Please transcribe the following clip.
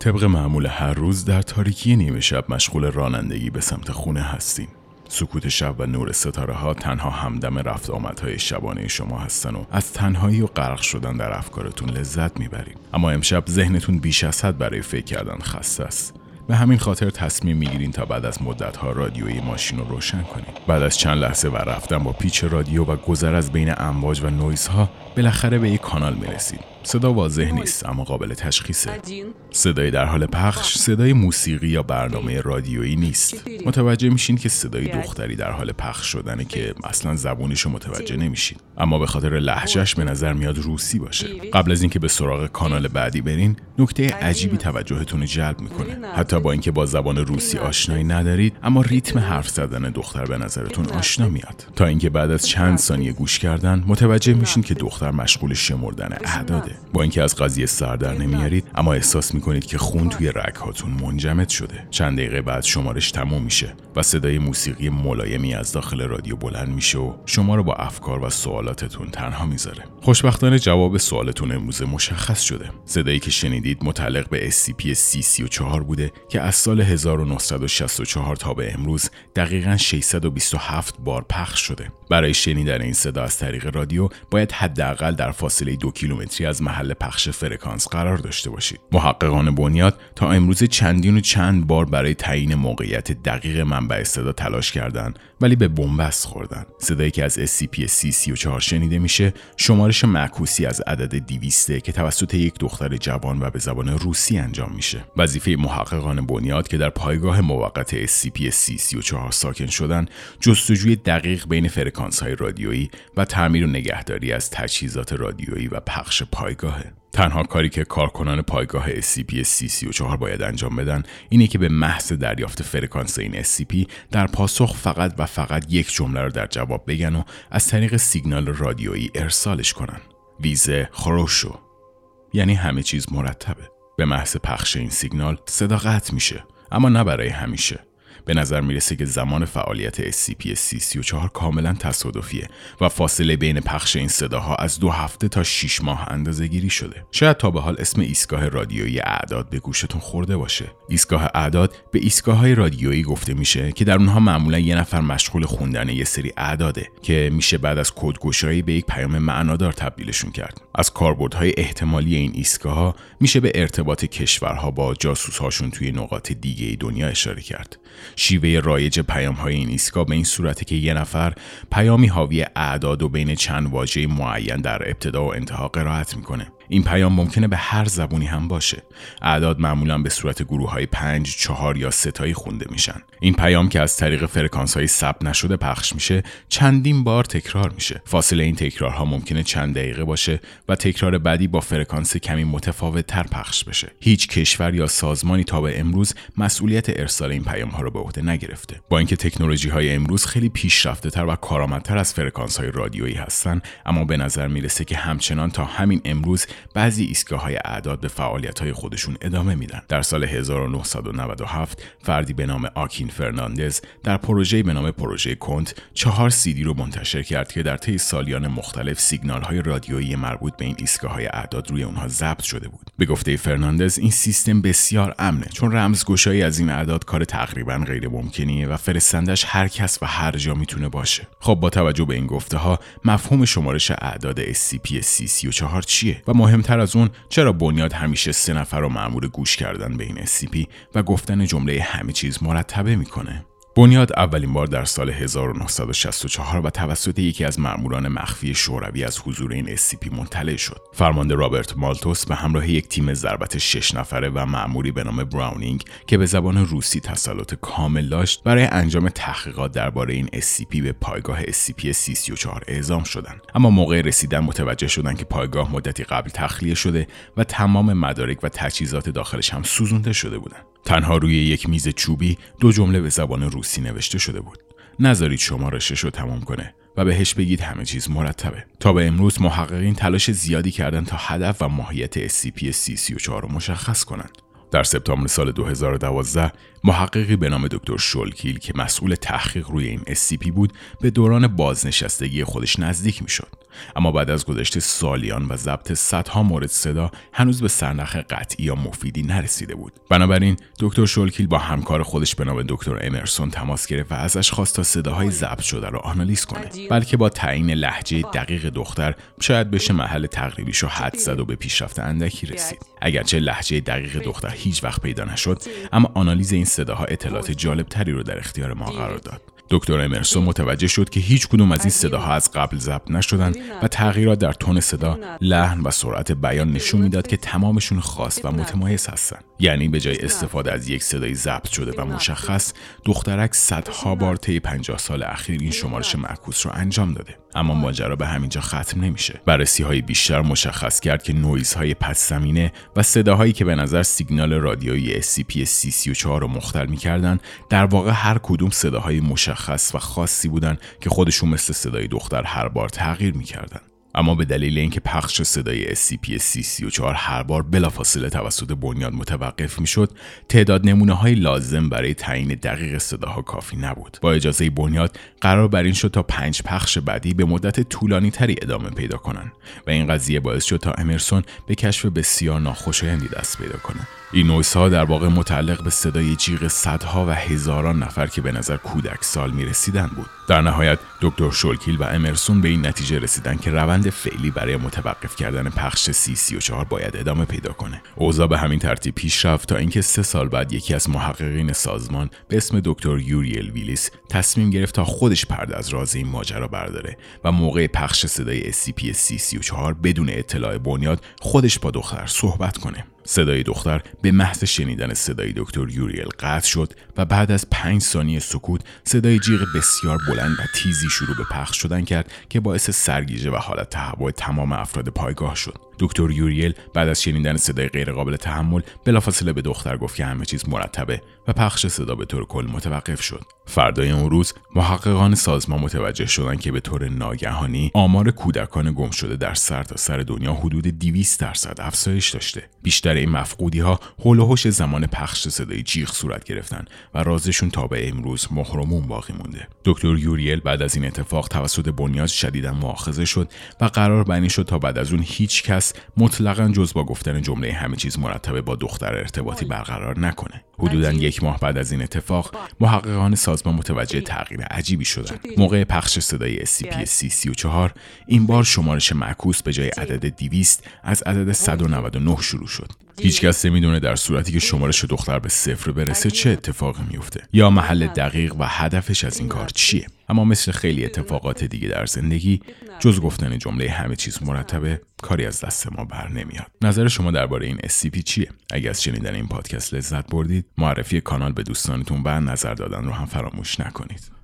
طبق معمول هر روز در تاریکی نیمه شب مشغول رانندگی به سمت خونه هستین. سکوت شب و نور ستاره ها تنها همدم رفت آمدهای شبانه شما هستن و از تنهایی و غرق شدن در افکارتون لذت می‌بریم. اما امشب ذهنتون بیش از حد برای فکر کردن خسته است. به همین خاطر تصمیم می‌گیرین تا بعد از مدتها رادیوی ماشین رو روشن کنید بعد از چند لحظه و رفتن با پیچ رادیو و گذر از بین امواج و نویزها بالاخره به یک کانال می‌رسید صدا واضح نیست اما قابل تشخیصه. صدای در حال پخش صدای موسیقی یا برنامه رادیویی نیست. متوجه میشین که صدای دختری در حال پخش شدنه که اصلا زبونش رو متوجه نمیشین. اما به خاطر لحجهش به نظر میاد روسی باشه. قبل از اینکه به سراغ کانال بعدی برین نکته عجیبی توجهتون جلب می‌کنه. حتی با اینکه با زبان روسی آشنایی ندارید اما ریتم حرف زدن دختر به نظرتون آشنا میاد. تا اینکه بعد از چند ثانیه گوش کردن متوجه میشین که دختر مشغول شمردن اعداده. با اینکه از قضیه سر در نمیارید اما احساس می‌کنید که خون توی رگهاتون منجمد شده. چند دقیقه بعد شمارش تموم میشه و صدای موسیقی ملایمی از داخل رادیو بلند میشه و شما رو با افکار و سوالاتتون تنها می‌ذاره. خوشبختانه جواب سوالتون امروز مشخص شده. صدایی که شنیدید متعلق به SCP-C34 بوده که از سال 1964 تا به امروز دقیقا 627 بار پخش شده. برای شنیدن این صدا از طریق رادیو باید حداقل در فاصله دو کیلومتری از محل پخش فرکانس قرار داشته باشید. محققان بنیاد تا امروز چندین و چند بار برای تعیین موقعیت دقیق منبع صدا تلاش کردند ولی به بنبست خوردن. صدایی که از SCP-C34 شنیده میشه شمارش معکوسی از عدد 200 که توسط یک دختر جوان و به زبان روسی انجام میشه. وظیفه محققان بنیاد که در پایگاه موقت SCP-C34 ساکن شدن جستجوی دقیق بین فرکانس های رادیویی و تعمیر و نگهداری از تجهیزات رادیویی و پخش پایگاهه تنها کاری که کارکنان پایگاه SCP-C34 باید انجام بدن اینه که به محض دریافت فرکانس این SCP در پاسخ فقط و فقط یک جمله رو در جواب بگن و از طریق سیگنال رادیویی ارسالش کنن. ویزه خروشو یعنی همه چیز مرتبه. به محض پخش این سیگنال صدا قطع میشه اما نه برای همیشه. به نظر می‌رسه که زمان فعالیت SCP-C34 کاملا تصادفیه و فاصله بین پخش این صداها از دو هفته تا 6 ماه اندازه گیری شده. شاید تا به حال اسم ایستگاه رادیویی اعداد به گوشتون خورده باشه. ایستگاه اعداد به ایستگاه های رادیویی گفته میشه که در اونها معمولا یه نفر مشغول خوندن یه سری اعداده که میشه بعد از کدگشایی به یک پیام معنادار تبدیلشون کرد. از کاربردهای احتمالی این ایستگاه میشه به ارتباط کشورها با جاسوسهاشون توی نقاط دیگه دنیا اشاره کرد. شیوه رایج پیام های این ایستگاه به این صورته که یه نفر پیامی حاوی اعداد و بین چند واژه معین در ابتدا و انتها قرائت می‌کنه. این پیام ممکنه به هر زبونی هم باشه. اعداد معمولا به صورت گروه های پنج، چهار یا ستایی خونده میشن. این پیام که از طریق فرکانس های ثبت نشده پخش میشه چندین بار تکرار میشه. فاصله این تکرارها ممکنه چند دقیقه باشه و تکرار بعدی با فرکانس کمی متفاوت تر پخش بشه. هیچ کشور یا سازمانی تا به امروز مسئولیت ارسال این پیام ها رو به عهده نگرفته. با اینکه تکنولوژی های امروز خیلی پیشرفته تر و کارآمدتر از فرکانس های رادیویی هستن اما به نظر می‌رسه که همچنان تا همین امروز بعضی ایستگاه های اعداد به فعالیت های خودشون ادامه میدن. در سال 1997 فردی به نام آکین فرناندز در پروژه‌ای به نام پروژه Conet چهار سی‌دی رو منتشر کرد که در طی سالیان مختلف سیگنال های رادیویی مربوط به این ایستگاه های اعداد روی اونها ضبط شده بود. به گفته فرناندز این سیستم بسیار امنه. چون رمزگشایی از این اعداد کار تقریبا غیر ممکنیه و فرستنده‌اش هر کس و هر جا می‌تونه باشه. خب با توجه به این گفته ها مفهوم شمارش اعداد SCP-C34 چیه؟ و مهمتر از اون چرا بنیاد همیشه سه نفر رو مأمور گوش کردن به این و گفتن جمله همه چیز مرتبه می‌کنه؟ بنیاد اولین بار در سال 1964 و توسط یکی از مأموران مخفی شوروی از حضور این SCP مطلع شد. فرمانده رابرت مالتوس به همراه یک تیم ضربت شش نفره و مأموری به نام براونینگ که به زبان روسی تسلط کامل داشت برای انجام تحقیقات درباره این SCP به پایگاه SCP-C34 اعزام شدند. اما موقع رسیدن متوجه شدند که پایگاه مدتی قبل تخلیه شده و تمام مدارک و تجهیزات داخلش هم سوزونده شده بودند. تنها روی یک میز چوبی دو جمله به زبان روسی نوشته شده بود. نذارید شمارشش رو تمام کنه و بهش بگید همه چیز مرتبه. تا به امروز محققین تلاش زیادی کردن تا هدف و ماهیت SCP-C34 رو مشخص کنند. در سپتامبر سال 2012 محققی به نام دکتر شولکیل که مسئول تحقیق روی این SCP بود به دوران بازنشستگی خودش نزدیک می‌شد اما بعد از گذشت سالیان و ضبط صدها مورد صدا هنوز به سرنخ قطعی یا مفیدی نرسیده بود. بنابراین دکتر شولکیل با همکار خودش به نام دکتر امرسون تماس گرفت و ازش خواست تا صداهای ضبط شده را آنالیز کنه. بلکه با تعیین لحجه دقیق دختر شاید بشه محل تقریبیشو حد زد و به پیشرفت اندکی رسید. اگرچه لحجه دقیق دختر هیچ وقت پیدا نشد اما آنالیز این صداها اطلاعات جالب تری رو در اختیار ما قرار داد. دکتر امرسون متوجه شد که هیچ کدوم از این صداها از قبل ضبط نشدن و تغییرات در تون صدا، لحن و سرعت بیان نشون می‌داد که تمامشون خاص و متمایز هستند. یعنی به جای استفاده از یک صدای ضبط شده و مشخص، دخترک صدها بار طی 50 سال اخیر این شمارش معکوس رو انجام داده. اما ماجرا به همینجا ختم نمیشه. بررسی های بیشتر مشخص کرد که نویز های پس زمینه و صداهایی که به نظر سیگنال رادیویی SCP-C34 رو مختل می‌کردن در واقع هر کدوم صداهای مشخص و خاصی بودن که خودشون مثل صدای دختر هر بار تغییر می‌کردن. اما به دلیل اینکه پخش صدای SCP-C34 هر بار بلافاصله توسط بنیاد متوقف می‌شد تعداد نمونه های لازم برای تعیین دقیق صداها کافی نبود با اجازه بنیاد قرار بر این شد تا پنج پخش بعدی به مدت طولانی تری ادامه پیدا کنند و این قضیه باعث شد تا امرسون به کشف بسیار ناخوشایندی دست پیدا کنه این نویس ها در واقع متعلق به صدای جیغ صدها و هزاران نفر که به نظر کودک سال می رسیدن بود. در نهایت دکتر شولکیل و امرسون به این نتیجه رسیدن که روند فعلی برای متوقف کردن پخش سی سی و چهار باید ادامه پیدا کنه. اوضاع به همین ترتیب پیش رفت تا اینکه سه سال بعد یکی از محققین سازمان به اسم دکتر یوریل ویلیس تصمیم گرفت تا خودش پرده از راز این ماجرا برداره و موقع پخش صدای SCP 334 بدون اطلاع بنیاد خودش با دختر صحبت کنه. صدای دختر به محض شنیدن صدای دکتر یوریل قطع شد و بعد از پنج ثانیه سکوت صدای جیغ بسیار بلند و تیزی شروع به پخش شدن کرد که باعث سرگیجه و حالت تهوع تمام افراد پایگاه شد. دکتر یوریل بعد از شنیدن صدای غیرقابل تحمل بلافاصله به دختر گفت که همه چیز مرتبه. و پخش صدا به طور کل متوقف شد. فردای اون روز محققان سازمان متوجه شدند که به طور ناگهانی آمار کودکان گم شده در سرتاسر سر دنیا حدود 200 درصد افزایش داشته. بیشتر این مفقودی ها حول و زمان پخش صدای جیغ صورت گرفتن و رازشون تا به امروز مهرمون باقی مونده. دکتر یوریل بعد از این اتفاق توسط بنیاد شدیدا مؤاخذه شد و قرار بنی شد تا بعد از اون هیچ کس مطلقا جز با گفتن جمله همه چیز مرتبه با دختر ارتباطی برقرار نکنه. حدودا یک ماه بعد از این اتفاق محققان سازمان متوجه تغییر عجیبی شدند. موقع پخش صدای SCP-C34 این بار شمارش معکوس به جای عدد 200 از عدد 199 شروع شد. هیچکس نمی‌دونه در صورتی که شمارش دختر به صفر برسه چه اتفاقی میفته یا محل دقیق و هدفش از این کار چیه؟ اما مثل خیلی اتفاقات دیگه در زندگی جز گفتن جمله همه چیز مرتبه کاری از دست ما بر نمیاد. نظر شما درباره این SCP چیه؟ اگر از شنیدن این پادکست لذت بردید معرفی کانال به دوستانتون و نظر دادن رو هم فراموش نکنید.